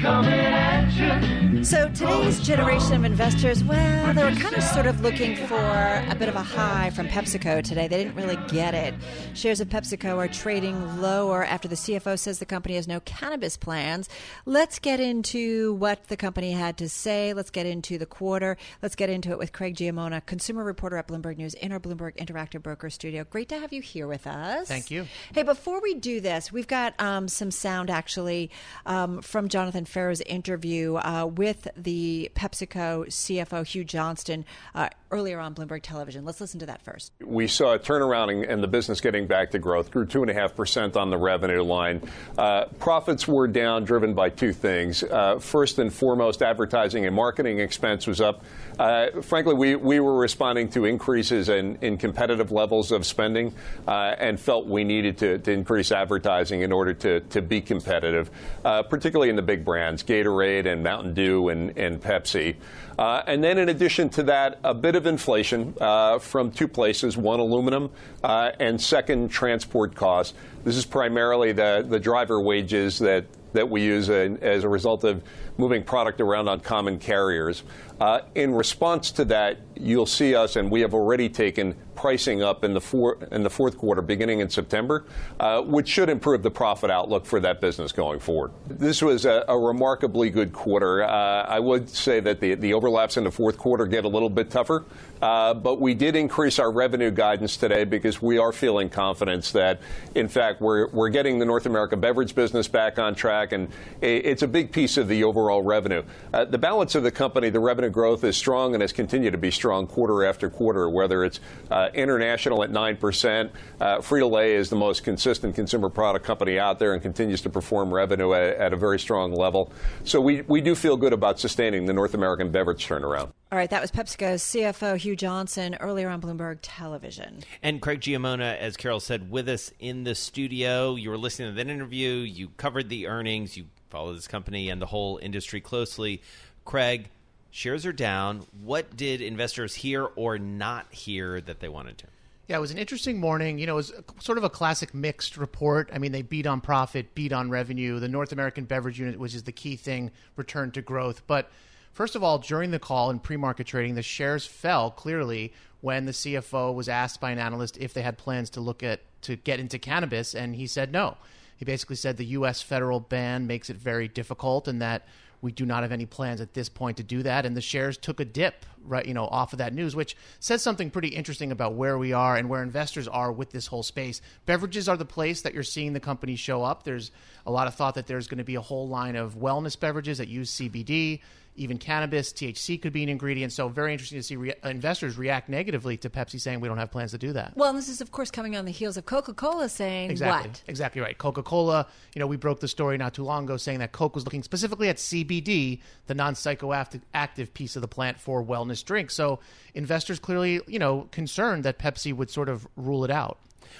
coming at you. So today's generation of investors, well, they were kind of sort of looking for a bit of a high from PepsiCo today. They didn't really get it. Shares of PepsiCo are trading lower after the CFO says the company has no cannabis plans. Let's get into what the company had to say. Let's get into the quarter. Let's get into it with Craig Giammona, consumer reporter at Bloomberg News in our Bloomberg Interactive Broker Studio. Great to have you here with us. Thank you. Hey, before we do this, we've got um, some sound actually um, from Jonathan Ferro's interview uh, with the PepsiCo CFO Hugh Johnston uh, earlier on Bloomberg Television. Let's listen to that first. We saw a turnaround in, in the business getting back to growth, grew 2.5% on the revenue line. Uh, profits were down, driven by two things. Uh, first and foremost, advertising and marketing expense was up. Uh, frankly, we, we were responding to increases in, in competitive levels of spending uh, and felt we needed to, to, increase advertising in order to, to be competitive, uh, particularly in the big brands, Gatorade and Mountain Dew and, and Pepsi. Uh, and then, in addition to that, a bit of inflation uh, from two places one, aluminum, uh, and second, transport costs. This is primarily the, the driver wages that, that we use as a result of moving product around on common carriers. Uh, in response to that, you'll see us, and we have already taken pricing up in the, four, in the fourth quarter, beginning in September, uh, which should improve the profit outlook for that business going forward. This was a, a remarkably good quarter. Uh, I would say that the, the overlaps in the fourth quarter get a little bit tougher, uh, but we did increase our revenue guidance today because we are feeling confidence that, in fact, we're, we're getting the North America beverage business back on track, and it's a big piece of the overall revenue. Uh, the balance of the company, the revenue growth is strong and has continued to be strong quarter after quarter, whether it's uh, international at 9%. Uh, Frito Lay is the most consistent consumer product company out there and continues to perform revenue at, at a very strong level. So we, we do feel good about sustaining the North American beverage turnaround. All right, that was PepsiCo's CFO Hugh Johnston earlier on Bloomberg Television. And Craig Giammona, as Carol said, with us in the studio. You were listening to that interview. You covered the earnings. You follow this company and the whole industry closely. Craig, shares are down. What did investors hear or not hear that they wanted to? Yeah, it was an interesting morning. You know, it was sort of a classic mixed report. I mean, they beat on profit, beat on revenue. The North American beverage unit, which is the key thing, returned to growth. But first of all, during the call in pre market trading, the shares fell clearly when the CFO was asked by an analyst if they had plans to look at to get into cannabis, and he said no. He basically said the U.S. federal ban makes it very difficult, and that we do not have any plans at this point to do that. And the shares took a dip, right, you know, off of that news, which says something pretty interesting about where we are and where investors are with this whole space. Beverages are the place that you're seeing the company show up. There's a lot of thought that there's going to be a whole line of wellness beverages that use CBD even cannabis, THC could be an ingredient. So very interesting to see re- investors react negatively to Pepsi saying we don't have plans to do that. Well, this is of course coming on the heels of Coca-Cola saying exactly, what? Exactly right. Coca-Cola, you know, we broke the story not too long ago saying that Coke was looking specifically at CBD, the non-psychoactive active piece of the plant for wellness drinks. So investors clearly, you know, concerned that Pepsi would sort of rule it out.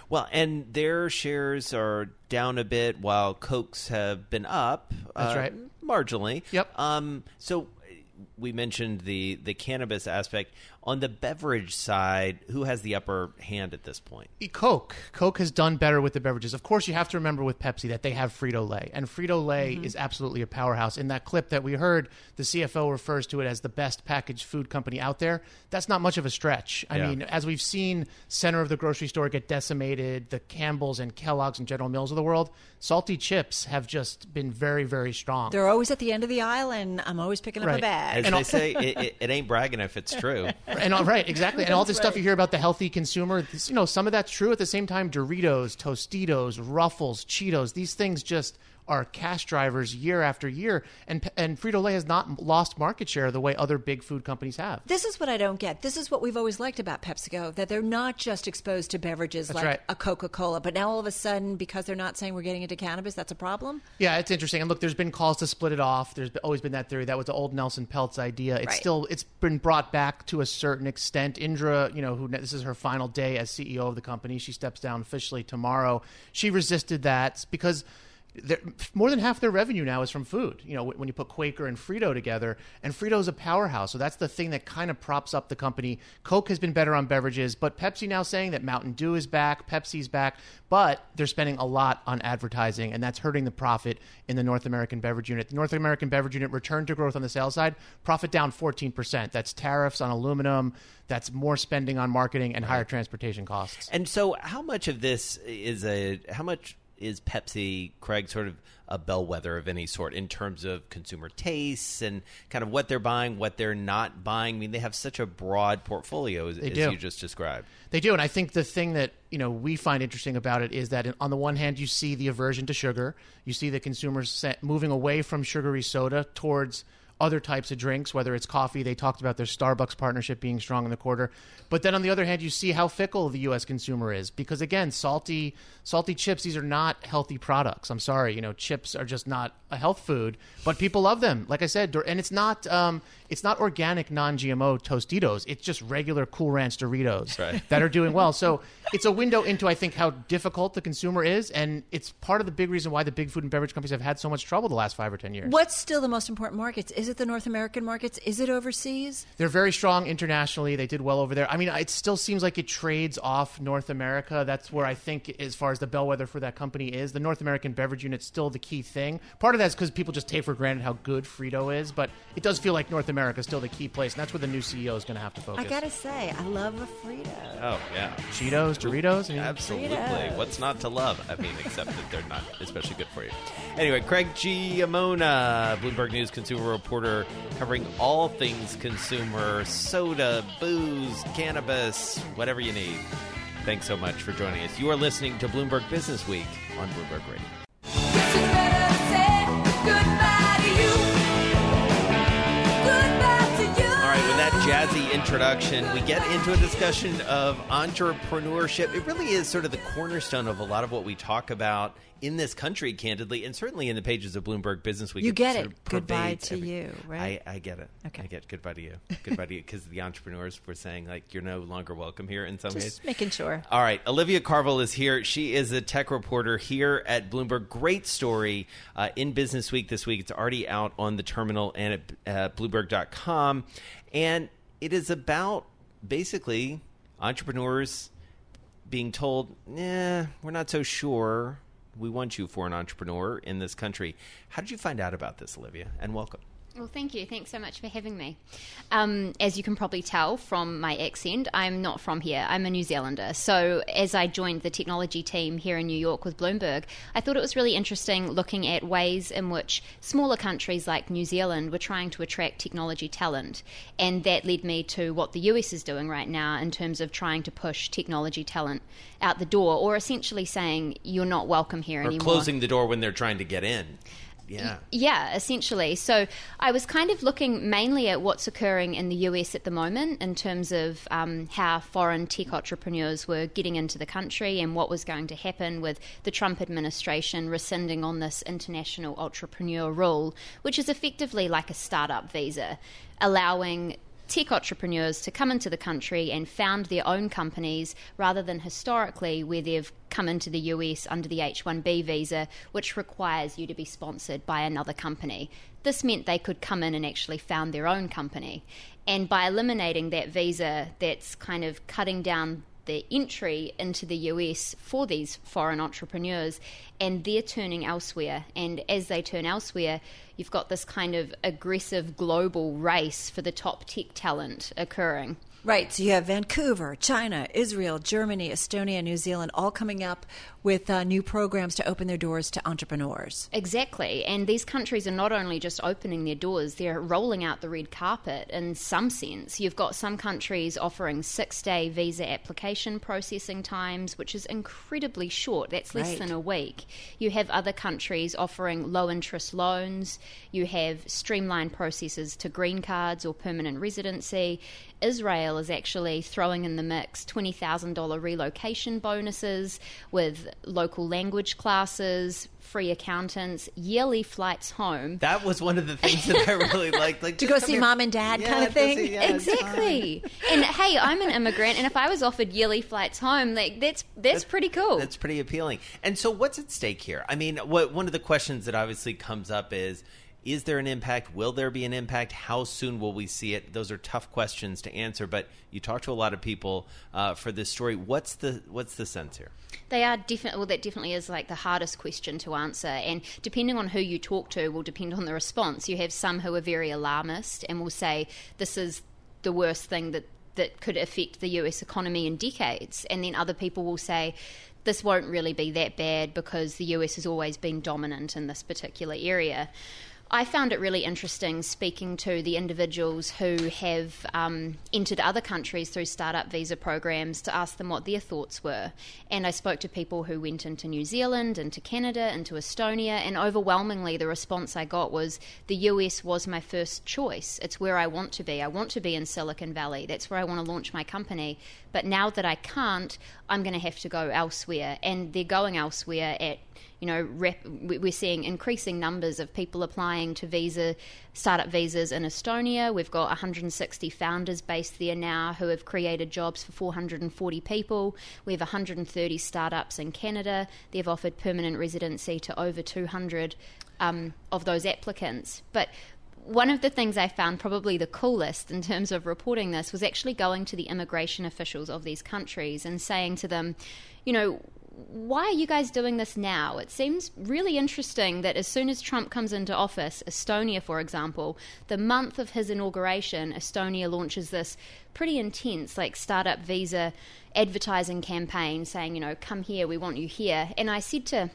Well, and their shares are down a bit while Cokes have been up. That's uh, right. Marginally. Yep. Um, so we mentioned the the cannabis aspect on the beverage side. Who has the upper hand at this point? Coke. Coke has done better with the beverages. Of course, you have to remember with Pepsi that they have Frito Lay, and Frito Lay mm-hmm. is absolutely a powerhouse. In that clip that we heard, the CFO refers to it as the best packaged food company out there. That's not much of a stretch. I yeah. mean, as we've seen, center of the grocery store get decimated, the Campbells and Kellogg's and General Mills of the world, salty chips have just been very, very strong. They're always at the end of the aisle, and I'm always picking right. up a bag. As and they say, it, it, it, ain't bragging if it's true. and all right, exactly. And all this right. stuff you hear about the healthy consumer, this, you know, some of that's true. At the same time, Doritos, Tostitos, Ruffles, Cheetos, these things just are cash drivers year after year, and and Frito Lay has not lost market share the way other big food companies have. This is what I don't get. This is what we've always liked about PepsiCo that they're not just exposed to beverages like right. a Coca Cola, but now all of a sudden, because they're not saying we're getting into cannabis, that's a problem. Yeah, it's interesting. And look, there's been calls to split it off. There's always been that theory. That was the old Nelson Peltz idea. It's Right. still it's been brought back to a certain extent. Indra, you know, who this is her final day as CEO of the company. She steps down officially tomorrow. She resisted that because more than half their revenue now is from food. You know, when you put Quaker and Frito together, and Frito's a powerhouse, so that's the thing that kind of props up the company. Coke has been better on beverages, but Pepsi now saying that Mountain Dew is back, Pepsi's back, but they're spending a lot on advertising, and that's hurting the profit in the North American beverage unit. The North American beverage unit returned to growth on the sales side, profit down 14%. That's tariffs on aluminum, that's more spending on marketing and higher transportation costs. And so, how much of this is a how much is Pepsi, Craig, sort of a bellwether of any sort in terms of consumer tastes and kind of what they're buying, what they're not buying? I mean, they have such a broad portfolio, as, as you just described. They do, and I think the thing that you know we find interesting about it is that on the one hand, you see the aversion to sugar, you see the consumers moving away from sugary soda towards other types of drinks, whether it's coffee. They talked about their Starbucks partnership being strong in the quarter, but then on the other hand, you see how fickle the U.S. consumer is because again, salty, salty chips. These are not healthy products. I'm sorry, you know, chips are just not a health food, but people love them. Like I said, and it's not, um, it's not organic, non-GMO Tostitos. It's just regular Cool Ranch Doritos Right. that are doing well. So it's a window into, I think, how difficult the consumer is, and it's part of the big reason why the big food and beverage companies have had so much trouble the last five or ten years. What's still the most important markets? Is it the North American markets? Is it overseas? They're very strong internationally. They did well over there. I mean, it still seems like it trades off North America. That's where I think, as far as the bellwether for that company is, the North American beverage unit's still the key thing. Part of that's because people just take for granted how good Frito is, but it does feel like North America is still the key place, and that's where the new CEO is going to have to focus. I gotta say, I love a Frito. Oh yeah, Cheetos, Doritos, I mean, absolutely. Fritos. What's not to love? I mean, except that they're not especially good for you. Anyway, Craig Giammona, Bloomberg News consumer reporter, covering all things consumer: soda, booze, cannabis, whatever you need. Thanks so much for joining us. You are listening to Bloomberg Business Week on Bloomberg Radio. Jazzy introduction, we get into a discussion of entrepreneurship. It really is sort of the cornerstone of a lot of what we talk about in this country, candidly, and certainly in the pages of Bloomberg Business Week. You get it. Goodbye to every- you, right? I, I get it. Okay. I get goodbye to you. Goodbye to you, because the entrepreneurs were saying like you're no longer welcome here in some ways. Just making sure. All right, Olivia Carville is here. She is a tech reporter here at Bloomberg. Great story uh, in Business Week this week. It's already out on the terminal and at uh, Bloomberg.com. And it is about basically entrepreneurs being told, nah, we're not so sure we want you for an entrepreneur in this country. How did you find out about this, Olivia? And welcome. Well, thank you. Thanks so much for having me. Um, as you can probably tell from my accent, I'm not from here. I'm a New Zealander. So, as I joined the technology team here in New York with Bloomberg, I thought it was really interesting looking at ways in which smaller countries like New Zealand were trying to attract technology talent. And that led me to what the US is doing right now in terms of trying to push technology talent out the door, or essentially saying, you're not welcome here Or anymore. closing the door when they're trying to get in. Yeah. Yeah, essentially. So I was kind of looking mainly at what's occurring in the US at the moment in terms of um, how foreign tech entrepreneurs were getting into the country and what was going to happen with the Trump administration rescinding on this international entrepreneur rule, which is effectively like a startup visa, allowing tech entrepreneurs to come into the country and found their own companies rather than historically where they've come into the US under the H1B visa, which requires you to be sponsored by another company. This meant they could come in and actually found their own company. And by eliminating that visa, that's kind of cutting down the entry into the US for these foreign entrepreneurs, and they're turning elsewhere. And as they turn elsewhere, you've got this kind of aggressive global race for the top tech talent occurring. Right. So you have Vancouver, China, Israel, Germany, Estonia, New Zealand all coming up with uh, new programs to open their doors to entrepreneurs. Exactly. And these countries are not only just opening their doors, they're rolling out the red carpet in some sense. You've got some countries offering six day visa application processing times, which is incredibly short. That's less Right. than a week. You have other countries offering low interest loans. You have streamlined processes to green cards or permanent residency. Israel is actually throwing in the mix $20,000 relocation bonuses with local language classes, free accountants, yearly flights home. That was one of the things that I really liked. Like To go see here. mom and dad Yeah, kind of thing? see- yeah. Exactly. and hey, I'm an immigrant, and if I was offered yearly flights home, like that's that's pretty cool. That's pretty appealing. And so, what's at stake here? I mean, what one of the questions that obviously comes up is: Is there an impact? Will there be an impact? How soon will we see it? Those are tough questions to answer. But you talk to a lot of people uh, for this story. What's the what's the sense here? They are definitely, well, that definitely is like the hardest question to answer. And depending on who you talk to, will depend on the response. You have some who are very alarmist and will say, this is the worst thing that, that could affect the US economy in decades. And then other people will say, this won't really be that bad because the US has always been dominant in this particular area. I found it really interesting speaking to the individuals who have um, entered other countries through startup visa programs to ask them what their thoughts were. And I spoke to people who went into New Zealand, into Canada, into Estonia, and overwhelmingly the response I got was the US was my first choice. It's where I want to be. I want to be in Silicon Valley. That's where I want to launch my company. But now that I can't, I'm going to have to go elsewhere. And they're going elsewhere at you know, rep, we- we're seeing increasing numbers of people applying to visa startup visas in Estonia. We've got 160 founders based there now who have created jobs for 440 people. We have 130 startups in Canada. They've offered permanent residency to over 200 um, of those applicants. But one of the things I found probably the coolest in terms of reporting this was actually going to the immigration officials of these countries and saying to them, you know, why are you guys doing this now? It seems really interesting that as soon as Trump comes into office, Estonia, for example, the month of his inauguration, Estonia launches this pretty intense, like, startup visa advertising campaign saying, you know, come here, we want you here. And I said to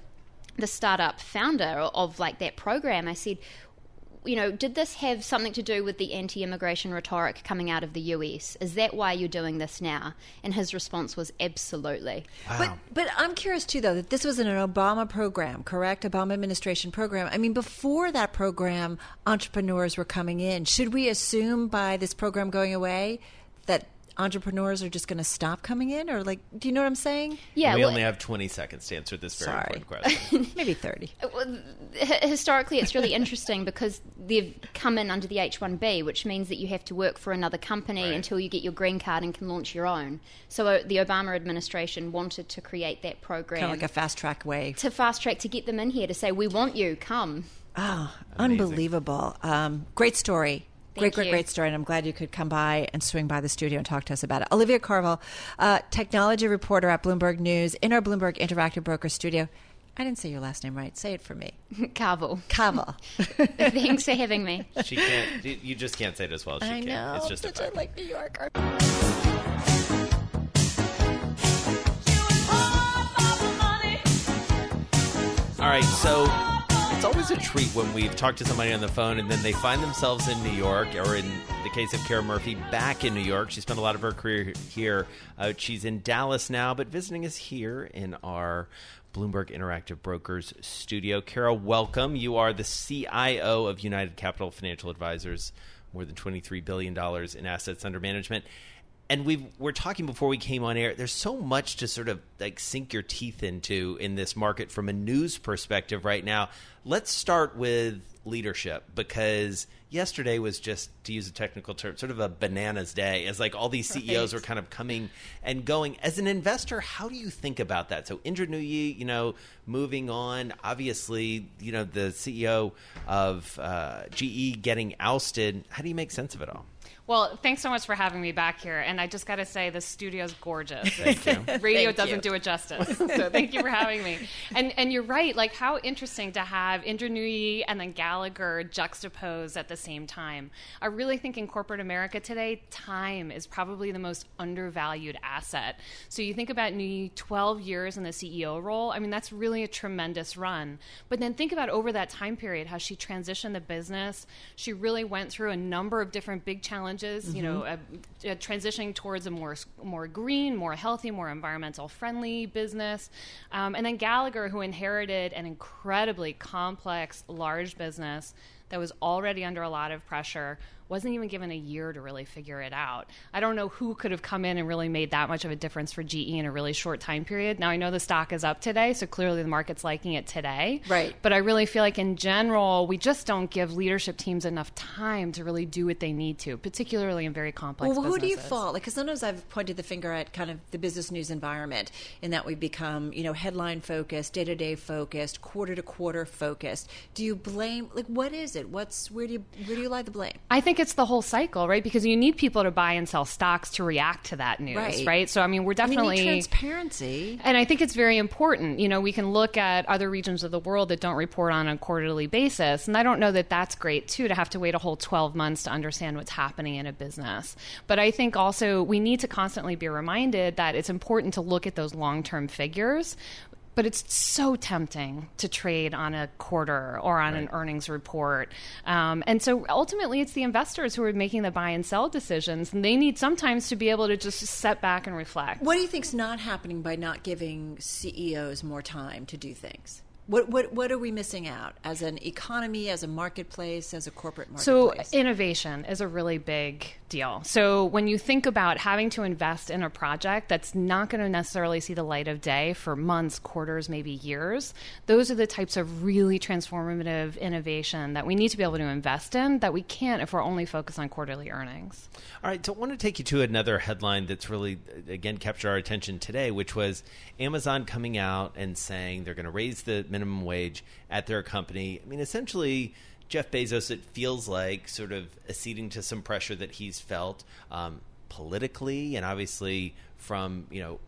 the startup founder of like that program, I said, you know, did this have something to do with the anti immigration rhetoric coming out of the US? Is that why you're doing this now? And his response was absolutely. But but I'm curious too though that this was an Obama program, correct? Obama administration program. I mean, before that program, entrepreneurs were coming in. Should we assume by this program going away that entrepreneurs are just going to stop coming in, or like, do you know what I'm saying? Yeah, we well, only have 20 seconds to answer this very Sorry. important question. Maybe thirty. well, historically, it's really interesting because they've come in under the H 1B, which means that you have to work for another company Right. until you get your green card and can launch your own. So uh, the Obama administration wanted to create that program Kind of like a fast track way. to fast track to get them in here to say, we want you, come. Oh, unbelievable! Um, great story. Great, Thank great, you. great story, and I'm glad you could come by and swing by the studio and talk to us about it. Olivia Carvel, uh, technology reporter at Bloomberg News, in our Bloomberg Interactive Broker studio. I didn't say your last name right. Say it for me. Carvel. Carvel. Thanks for having me. She can't. you- You just can't say it as well as she I can. know. It's just a such a fact. like New Yorker. All right, so it's always a treat when we've talked to somebody on the phone and then they find themselves in New York, or in the case of Kara Murphy, back in New York. She spent a lot of her career here. Uh, she's in Dallas now, but visiting us here in our Bloomberg Interactive Brokers studio. Kara, welcome. You are the CIO of United Capital Financial Advisors, more than $23 billion in assets under management and we were talking before we came on air there's so much to sort of like sink your teeth into in this market from a news perspective right now. Let's start with leadership because yesterday was just to use a technical term sort of a bananas day as like all these ceos were kind of coming and going. As an investor how do you think about that? So indra Nooyi, you know moving on obviously you know the ceo of uh, ge getting ousted. How do you make sense of it all Well, thanks so much for having me back here. And I just got to say, the studio's gorgeous. Thank you. Radio Thank doesn't you. do it justice. So thank you for having me. And and you're right. Like how interesting to have have Indra Nooyi and then Gallagher juxtaposed at the same time. I really think in corporate America today, time is probably the most undervalued asset. So you think about Nooyi, 12 years in the CEO role. I mean, that's really a tremendous run. But then think about over that time period how she transitioned the business. She really went through a number of different big challenges. You know, uh, uh, transitioning towards a more more green, more healthy, more environmental friendly business. Um, and then Gallagher, who inherited an incredibly complex, large business that was already under a lot of pressure, wasn't even given a year to really figure it out. I don't know who could have come in and really made that much of a difference for GE in a really short time period. Now I know the stock is up today, so clearly the market's liking it today. Right. But I really feel like in general, we just don't give leadership teams enough time to really do what they need to, particularly in very complex Well, who do you fault? Like, because sometimes I've pointed the finger at kind of the business news environment in that we become, you know, headline focused, day to day focused, quarter to quarter focused. Do you blame? Like, what is it? What's where do you where do you lie the blame? I think it's the whole cycle, right? Because you need people to buy and sell stocks to react to that news, Right. right? So, I mean, we're definitely. transparency. And I think it's very important. You know, we can look at other regions of the world that don't report on a quarterly basis. And I don't know that that's great, too, to have to wait a whole 12 months to understand what's happening in a business. But I think also we need to constantly be reminded that it's important to look at those long term figures. But it's so tempting to trade on a quarter or on an earnings report. Um, and so ultimately, it's the investors who are making the buy and sell decisions. And they need sometimes to be able to just step back and reflect. What do you think's not happening by not giving CEOs more time to do things? What what what are we missing out as an economy, as a marketplace, as a corporate So innovation is a really big deal. So when you think about having to invest in a project that's not going to necessarily see the light of day for months, quarters, maybe years, those are the types of really transformative innovation that we need to be able to invest in that we can't if we're only focused on quarterly earnings. All right, so I want to take you to another headline that's really, again, captured our attention today, which was Amazon coming out and saying they're going to raise the minimum wage at their company. I mean, essentially, Jeff Bezos, it feels like, sort of acceding to some pressure that he's felt um, politically and obviously from, you know,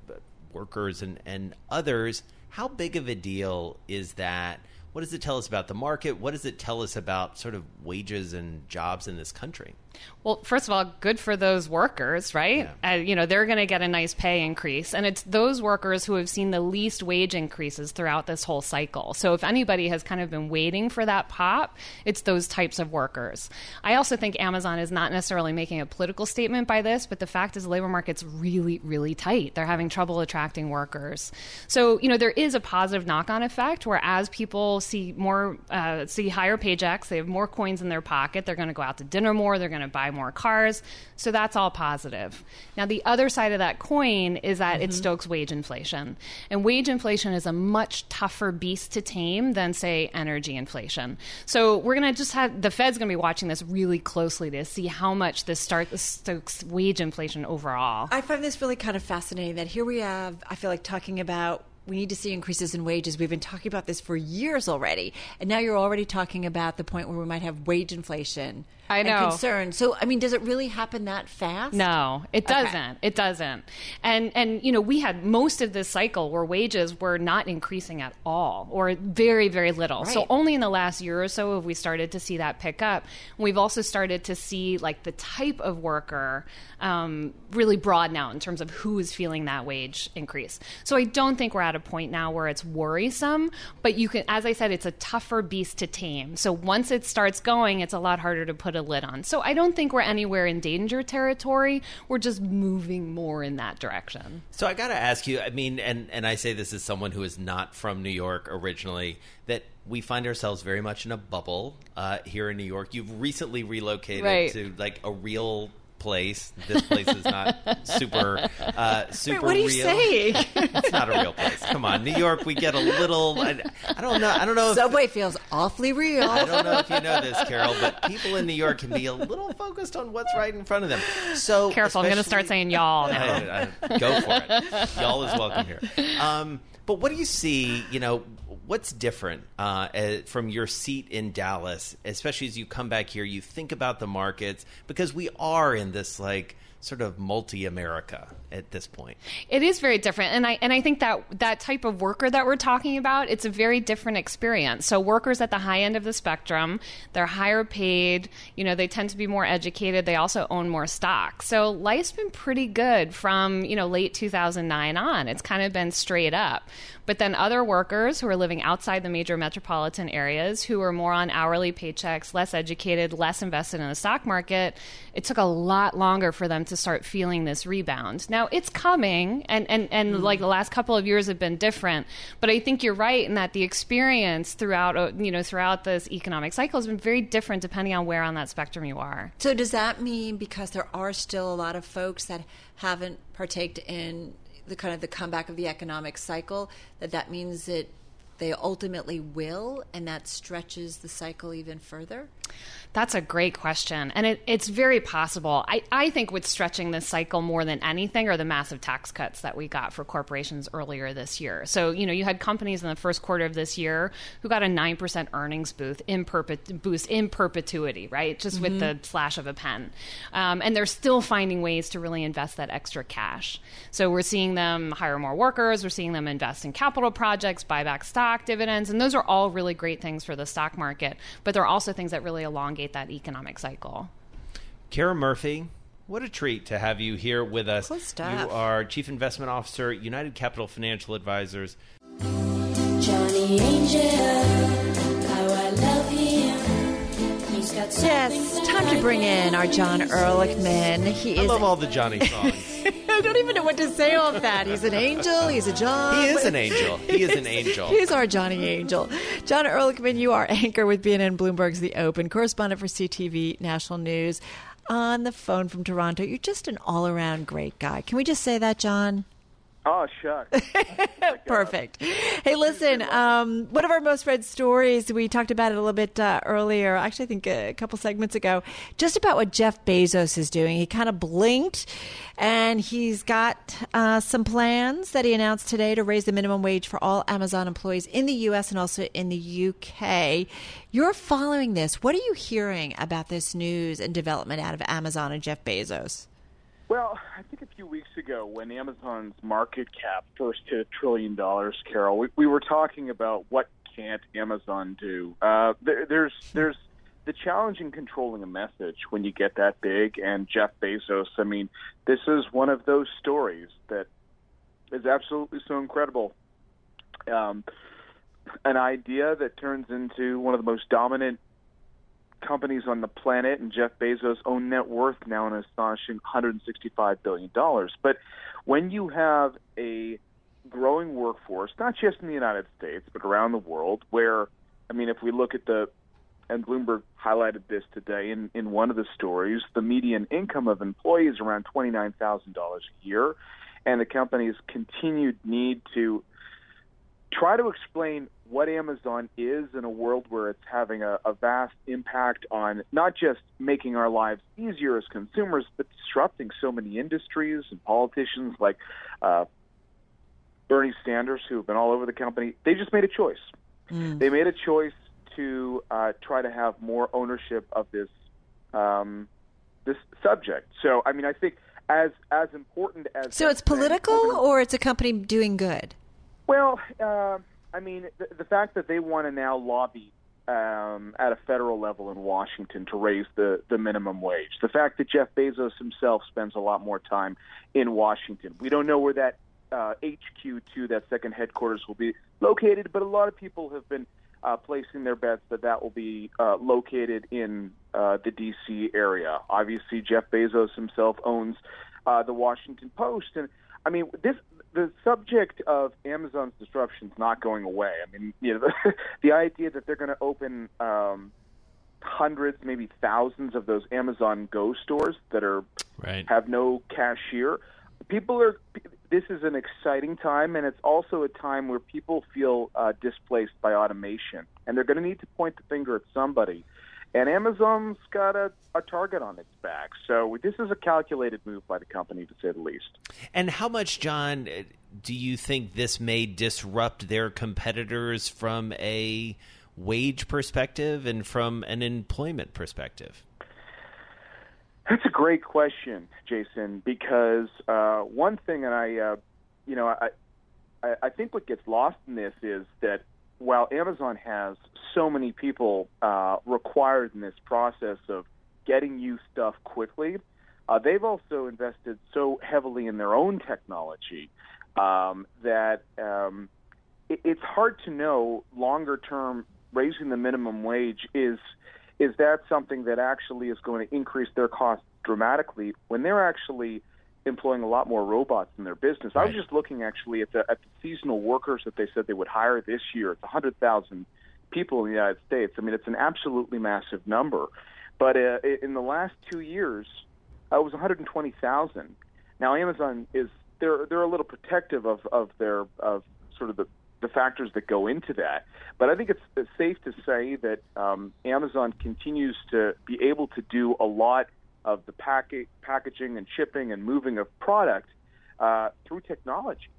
workers and, and others. How big of a deal is that? What does it tell us about the market? What does it tell us about sort of wages and jobs in this country? Well, first of all, good for those workers, right? Uh, you know, they're going to get a nice pay increase. And it's those workers who have seen the least wage increases throughout this whole cycle. So if anybody has kind of been waiting for that pop, it's those types of workers. I also think Amazon is not necessarily making a political statement by this, but the fact is the labor market's really, really tight. They're having trouble attracting workers. So, you know, there is a positive knock on effect where as people see more, uh, see higher paychecks, they have more coins in their pocket, they're going to go out to dinner more, they're going to buy more cars. So that's all positive. Now, the other side of that coin is that it mm-hmm. stokes wage inflation. And wage inflation is a much tougher beast to tame than, say, energy inflation. So we're going to just have the Fed's going to be watching this really closely to see how much this start, stokes wage inflation overall. I find this really kind of fascinating that here we have, I feel like, talking about we need to see increases in wages. We've been talking about this for years already. And now you're already talking about the point where we might have wage inflation. I know. concern. So, I mean, does it really happen that fast? No, it doesn't. It doesn't. And and you know, we had most of this cycle where wages were not increasing at all or very very little. So only in the last year or so have we started to see that pick up. We've also started to see like the type of worker um, really broaden out in terms of who is feeling that wage increase. So I don't think we're at a point now where it's worrisome, but you can as I said it's a tougher beast to tame. So once it starts going, it's a lot harder to put a lid on. So I don't think we're anywhere in danger territory. We're just moving more in that direction. So I got to ask you. I mean, and and I say this as someone who is not from New York originally. That we find ourselves very much in a bubble uh, here in New York. You've recently relocated Right. to like a real place. This place is not super uh, super. what are you real. saying? it's not a real place. Come on, New York. We get a little. I, I don't know. I don't know. If, Subway feels awfully real. I don't know if you know this, Carol, but people in New York can be a little focused on what's right in front of them. So Careful, I'm going to start saying y'all now. I- I- go for it. Y'all is welcome here. Um, But what do you see? You know, what's different uh, uh, from your seat in Dallas, especially as you come back here? You think about the markets because we are in this like sort of multi-America at this point. It is very different, and I and I think that that type of worker that we're talking about, it's a very different experience. So workers at the high end of the spectrum, they're higher paid. You know, they tend to be more educated. They also own more stock. So life's been pretty good from you know late 2009 on. It's kind of been straight up. But then other workers who are living outside the major metropolitan areas, who are more on hourly paychecks, less educated, less invested in the stock market, it took a lot longer for them to start feeling this rebound. Now it's coming, and and and like the last couple of years have been different. But I think you're right in that the experience throughout uh, you know throughout this economic cycle has been very different depending on where on that spectrum you are. So does that mean because there are still a lot of folks that haven't partaked in the kind of the comeback of the economic cycle that that means that they ultimately will and that stretches the cycle even further? That's a great question. And it, it's very possible. I, I think what's stretching this cycle more than anything are the massive tax cuts that we got for corporations earlier this year. So, you know, you had companies in the first quarter of this year who got a 9% earnings boost in, perpet- boost in perpetuity, right? Just with the slash of a pen. Um, and they're still finding ways to really invest that extra cash. So we're seeing them hire more workers, we're seeing them invest in capital projects, buy back stock, dividends, and those are all really great things for the stock market. But they're also things that really elongate that economic cycle. Kara Murphy, what a treat to have you here with us. Cool stuff. You are Chief Investment Officer, United Capital Financial Advisors. Johnny Angel, how I love him. He's got Yes, time to bring in our Jon Erlichman. He I is love all the Johnny songs. I don't even know what to say off that. He's an angel. He's a John. he is an angel. He is an angel. He's our Johnny Angel. Jon Erlichman, you are anchor with BNN Bloomberg's The Open, correspondent for CTV National News. On the phone from Toronto, you're just an all around great guy. Can we just say that, John? Oh, shucks. Perfect. Hey, listen, um, one of our most read stories, we talked about it a little bit uh, earlier, actually, I think a couple segments ago, just about what Jeff Bezos is doing. He kind of blinked and he's got uh, some plans that he announced today to raise the minimum wage for all Amazon employees in the U.S. and also in the UK. You're following this. What are you hearing about this news and development out of Amazon and Jeff Bezos? Well, I think few weeks ago when Amazon's market cap first hit a trillion dollars, Carol, we, we were talking about what can't Amazon do. Uh, there, there's there's the challenge in controlling a message when you get that big. And Jeff Bezos, I mean, this is one of those stories that is absolutely so incredible. Um, an idea that turns into one of the most dominant companies on the planet, and Jeff Bezos' own net worth now an astonishing 165 billion dollars. But when you have a growing workforce, not just in the United States but around the world, where I mean, if we look at the and Bloomberg highlighted this today in, in one of the stories, the median income of employees around twenty nine thousand dollars a year, and the company's continued need to try to explain what Amazon is in a world where it's having a, a vast impact on not just making our lives easier as consumers, but disrupting so many industries and politicians like uh, Bernie Sanders, who have been all over the company. They just made a choice. They made a choice to uh, try to have more ownership of this um, this subject. So, I mean, I think as as important as So it's political or it's a company doing good? Well, uh, I mean, the, the fact that they want to now lobby um, at a federal level in Washington to raise the, the minimum wage, the fact that Jeff Bezos himself spends a lot more time in Washington. We don't know where that uh, HQ to that second headquarters will be located, but a lot of people have been uh, placing their bets that that will be uh, located in uh, the D.C. area. Obviously, Jeff Bezos himself owns uh, the Washington Post, and I mean this. The subject of Amazon's disruption is not going away. I mean, you know, the, the idea that they're going to open um, hundreds, maybe thousands of those Amazon Go stores that are Right. have no cashier. People are. This is an exciting time, and it's also a time where people feel uh, displaced by automation, and they're going to need to point the finger at somebody. And Amazon's got a, a target on its back. So this is a calculated move by the company, to say the least. And how much, John, uh, do you think this may disrupt their competitors from a wage perspective and from an employment perspective? That's a great question, Jason. Because uh, one thing, and I, uh, you know, I, I, I think what gets lost in this is that while Amazon has so many people uh, required in this process of getting you stuff quickly, uh, they've also invested so heavily in their own technology um, that um, it, it's hard to know longer term raising the minimum wage is is that something that actually is going to increase their costs dramatically when they're actually employing a lot more robots in their business. I was just looking actually at the at the seasonal workers that they said they would hire this year. It's 100,000 people in the United States. I mean, it's an absolutely massive number. But uh, in the last two years, uh, it was 120,000. Now Amazon is they're they're a little protective of of their of sort of the the factors that go into that. But I think it's, it's safe to say that um, Amazon continues to be able to do a lot of the pack- packaging and shipping and moving of product uh, through technology.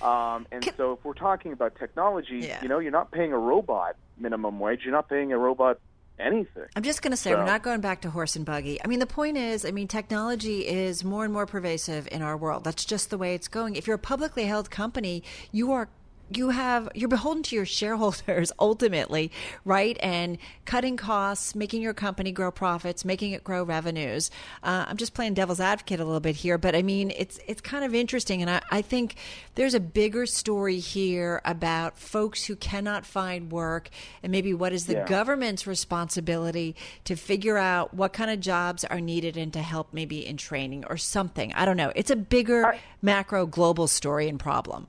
Um, and so, if we're talking about technology, Yeah. you know, you're not paying a robot minimum wage. You're not paying a robot anything. I'm just going to say So- we're not going back to horse and buggy. I mean, the point is, I mean, technology is more and more pervasive in our world. That's just the way it's going. If you're a publicly held company, you are you have you're beholden to your shareholders ultimately, right? And cutting costs, making your company grow profits, making it grow revenues. Uh, I'm just playing devil's advocate a little bit here, but I mean, it's it's kind of interesting, and I, I think there's a bigger story here about folks who cannot find work, and maybe what is the Yeah. government's responsibility to figure out what kind of jobs are needed and to help maybe in training or something. I don't know. It's a bigger I- macro global story and problem.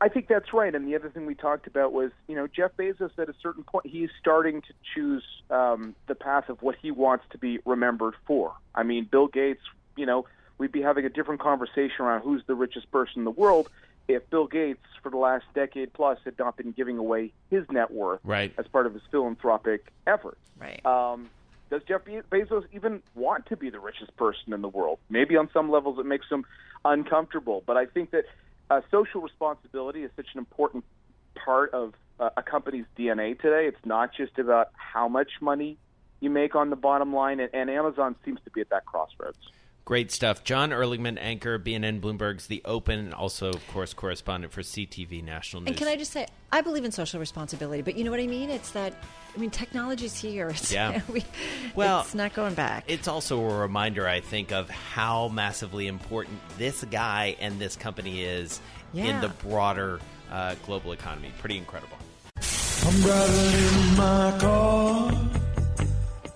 I think that's right. And the other thing we talked about was, you know, Jeff Bezos at a certain point, he's starting to choose um, the path of what he wants to be remembered for. I mean, Bill Gates, you know, we'd be having a different conversation around who's the richest person in the world if Bill Gates, for the last decade plus, had not been giving away his net worth Right. as part of his philanthropic efforts. Right. Um, does Jeff Be- Bezos even want to be the richest person in the world? Maybe on some levels it makes him uncomfortable, but I think that uh, social responsibility is such an important part of uh, a company's DNA today. It's not just about how much money you make on the bottom line, and, and Amazon seems to be at that crossroads. Great stuff. Jon Erlichman, anchor, BNN Bloomberg's The Open, and also, of course, correspondent for CTV National News. And can I just say, I believe in social responsibility, but you know what I mean? It's that, I mean, technology's here. It's, Yeah. we, Well, it's not going back. It's also a reminder, I think, of how massively important this guy and this company is in the broader uh, global economy. Pretty incredible. I'm driving in my car.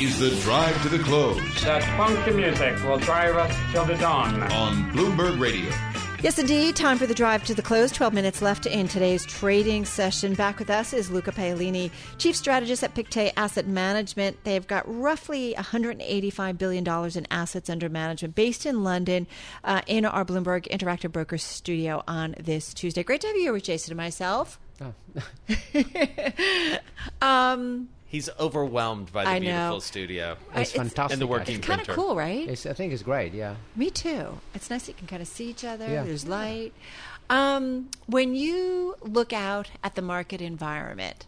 Is the drive to the close That funky music will drive us till the dawn. on Bloomberg Radio. Yes, indeed. Time for the drive to the close. 12 minutes left in today's trading session. Back with us is Luca Paolini, Chief Strategist at Pictet Asset Management. They've got roughly $185 billion in assets under management based in London uh, in our Bloomberg Interactive Brokers studio on this Tuesday. Great to have you here with Jason and myself. um, He's overwhelmed by the I beautiful know. studio. It's it's- fantastic. And the working it's kind of printer. cool, right? It's, I think it's great. Yeah. Me too. It's nice that you can kind of see each other. Yeah. There's light. Um, when you look out at the market environment,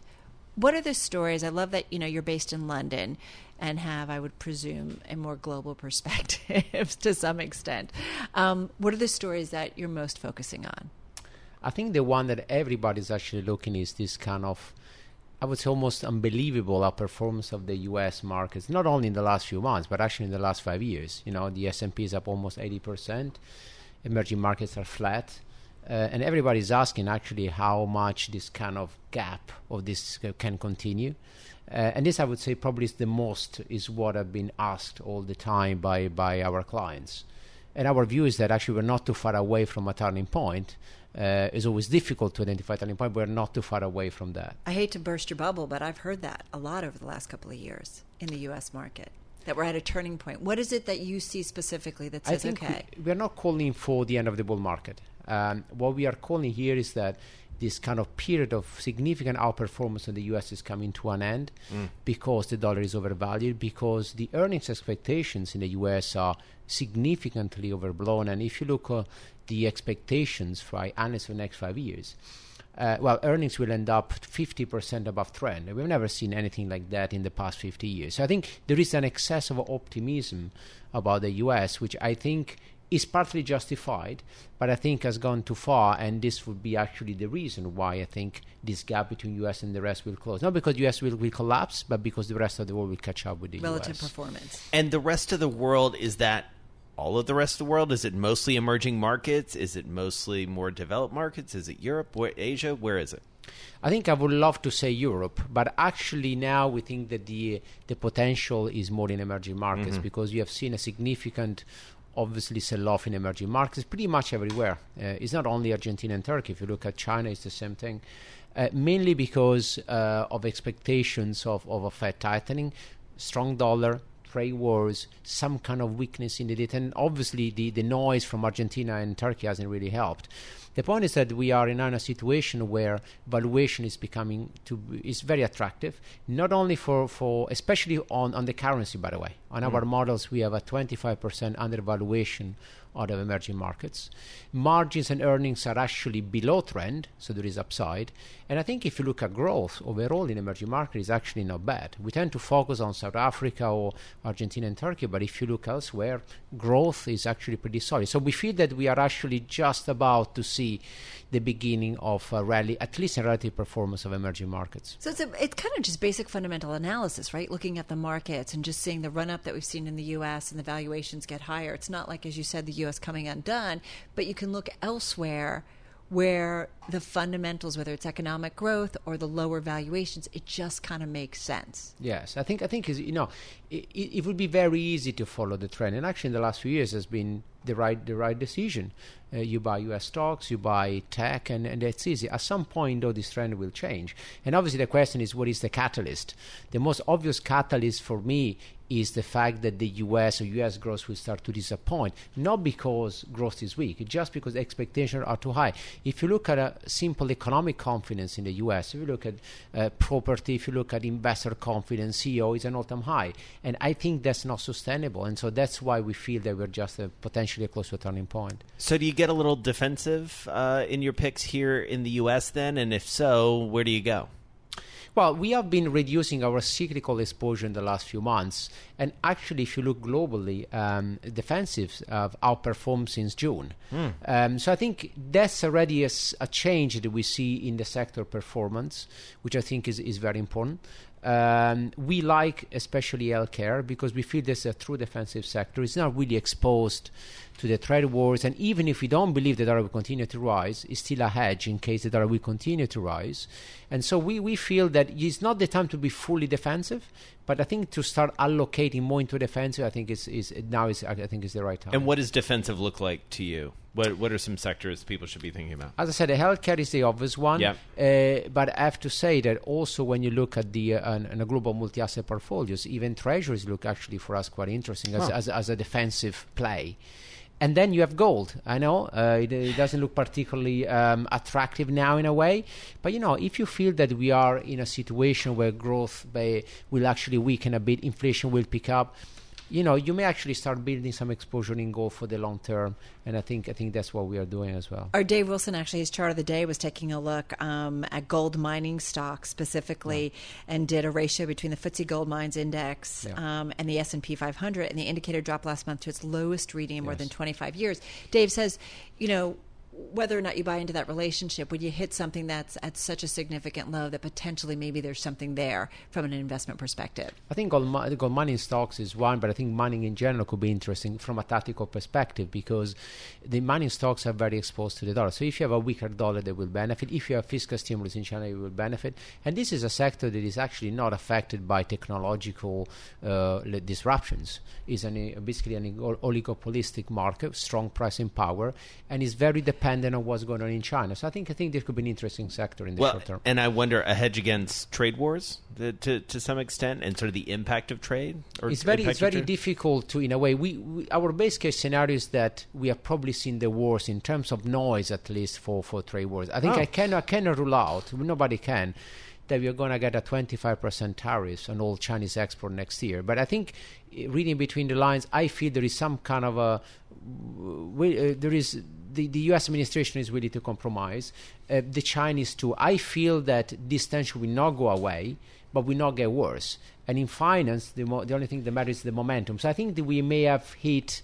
what are the stories? I love that you know you're based in London and have, I would presume, a more global perspective to some extent. Um, what are the stories that you're most focusing on? I think the one that everybody's actually looking is this kind of, I would say, almost unbelievable outperformance of the U.S. markets. Not only in the last few months, but actually in the last five years. You know, the S&P is up almost 80 percent. Emerging markets are flat. Uh, and everybody's asking actually how much this kind of gap of this uh, can continue. Uh, and this, I would say, probably is the most is what I've been asked all the time by by our clients. And our view is that actually we're not too far away from a turning point. Uh, it's always difficult to identify a turning point. We're not too far away from that. I hate to burst your bubble, but I've heard that a lot over the last couple of years in the U.S. market. That we're at a turning point. What is it that you see specifically that says, okay, we, we're not calling for the end of the bull market. Um, what we are calling here is that this kind of period of significant outperformance in the US is coming to an end Mm. because the dollar is overvalued, because the earnings expectations in the US are significantly overblown. And if you look at the expectations for analysts for the next five years, uh, well, earnings will end up 50% above trend. We've never seen anything like that in the past 50 years. So I think there is an excess of optimism about the US, which I think is partly justified, but I think has gone too far, and this would be actually the reason why I think this gap between US and the rest will close. Not because US will, will collapse, but because the rest of the world will catch up with the relative US. performance? And the rest of the world is that all of the rest of the world? Is it mostly emerging markets? Is it mostly more developed markets? Is it Europe? Where, Asia? Where is it? I think I would love to say Europe, but actually now we think that the the potential is more in emerging markets Mhm. because you have seen a significant, obviously, sell-off in emerging markets pretty much everywhere. Uh, it's not only Argentina and Turkey. If you look at China, it's the same thing. Uh, mainly because uh, of expectations of, of a Fed tightening, strong dollar, trade wars, some kind of weakness in the data, and obviously the, the noise from Argentina and Turkey hasn't really helped. The point is that we are in a situation where valuation is becoming to is very attractive, not only for, for especially on, on the currency, by the way. On our Mm. models, we have a 25% undervaluation out of emerging markets. Margins and earnings are actually below trend, so there is upside. And I think if you look at growth overall in emerging markets, it's actually not bad. We tend to focus on South Africa or Argentina and Turkey, but if you look elsewhere, growth is actually pretty solid. So we feel that we are actually just about to see the beginning of a rally, at least in relative performance of emerging markets. So it's a, it's kind of just basic fundamental analysis, right? Looking at the markets and just seeing the run up that we've seen in the U.S. and the valuations get higher. It's not like, as you said, the U.S. coming undone, but you can look elsewhere where the fundamentals, whether it's economic growth or the lower valuations, it just kind of makes sense. Yes, I think I think is you know it, it it would be very easy to follow the trend, and actually in the last few years has been the right the right decision. Uh, you buy U.S. stocks, you buy tech, and and it's easy. At some point, though, this trend will change, and obviously the question is what is the catalyst? The most obvious catalyst for me is the fact that the US or US growth will start to disappoint, not because growth is weak, just because expectations are too high. If you look at a simple economic confidence in the US, if you look at uh, property, if you look at investor confidence, CEO is an all-time high, and I think that's not sustainable, and so that's why we feel that we're just uh, potentially close to a turning point. So do you get a little defensive uh, in your picks here in the U.S. then? And if so, where do you go? Well, we have been reducing our cyclical exposure in the last few months, and actually, if you look globally, um, defensives have outperformed since June. Hmm. Um, so I think that's already a change that we see in the sector performance, which I think is, is very important. Um, we like especially healthcare because we feel this is a true defensive sector. It's not really exposed to the trade wars, and even if we don't believe the dollar will continue to rise, it's still a hedge in case the dollar will continue to rise. And so we, we feel that it's not the time to be fully defensive, but I think to start allocating more into defensive, I think is, is now is I think is the right time. And what does defensive look like to you? What What are some sectors people should be thinking about? As I said, healthcare is the obvious one. Yeah. Uh, but I have to say that also when you look at the uh, an, an a global multi-asset portfolios, even treasuries look actually for us quite interesting as, Huh. as, as a defensive play. And then you have gold. I know uh, it, it doesn't look particularly um, attractive now in a way, but you know if you feel that we are in a situation where growth may, will actually weaken a bit, inflation will pick up, you know you may actually start building some exposure in gold for the long term. And I think I think that's what we are doing as well. Our Dave Wilson, actually, his chart of the day was taking a look um, at gold mining stocks specifically, and did a ratio between the FTSE Gold Mines Index Yeah. um, and the S and P 500, and the indicator dropped last month to its lowest reading in more than 25 years. Dave says, you know. Whether or not you buy into that relationship, when you hit something that's at such a significant low that potentially maybe there's something there from an investment perspective. I think gold, gold mining stocks is one, but I think mining in general could be interesting from a tactical perspective because the mining stocks are very exposed to the dollar. So if you have a weaker dollar, they will benefit. If you have fiscal stimulus in China, you will benefit. And this is a sector that is actually not affected by technological uh, disruptions. It's an, basically an oligopolistic market, strong pricing power, and is very dependent on what's going on in China. So I think I think this could be an interesting sector in the well, short term. and I wonder a hedge against trade wars the, to to some extent, and sort of the impact of trade. Or it's very it's very difficult to in a way we, we our base case scenario is that we have probably seen the worst in terms of noise at least for for trade wars i think Oh. i cannot I cannot rule out nobody can that we are going to get a 25% tariffs on all Chinese export next year. But I think, eh, reading between the lines, I feel there is some kind of a we, uh, there is the, the U.S. administration is willing to compromise. Uh, the Chinese too. I feel that this tension will not go away, but will not get worse. And in finance, the, mo- the only thing that matters is the momentum. So I think that we may have hit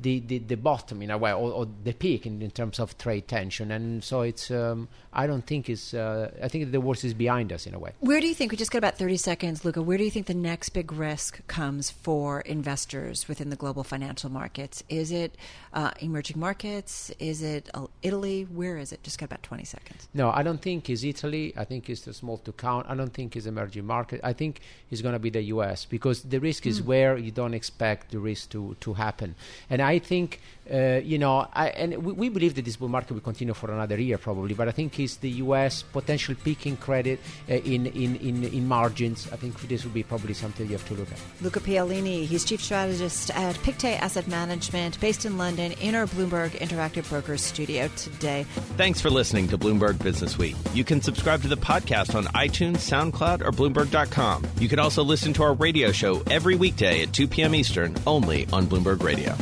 the, the, the bottom in a way, or, or the peak in, in terms of trade tension. And so it's um, I don't think it's uh, I think the worst is behind us in a way. Where do you think, we just got about 30 seconds, Luca, where do you think the next big risk comes for investors within the global financial markets? Is it uh, emerging markets? Is it uh, Italy? Where is it? Just got about 20 seconds. No, I don't think it's Italy. I think it's too small to count. I don't think it's emerging market. I think it's going to be the U.S. because the risk is Mm. where you don't expect the risk to, to happen. And I think, uh, you know, I, and we, we believe that this bull market will continue for another year probably. But I think it's the U.S. potential peak in credit uh, in, in, in, in margins. I think this will be probably something you have to look at. Luca Paolini, he's chief strategist at Pictet Asset Management, based in London, in our Bloomberg Interactive Brokers studio today. Thanks for listening to Bloomberg Business Week. You can subscribe to the podcast on iTunes, SoundCloud, or Bloomberg.com. You can also listen to our radio show every weekday at 2 p.m. Eastern, only on Bloomberg Radio.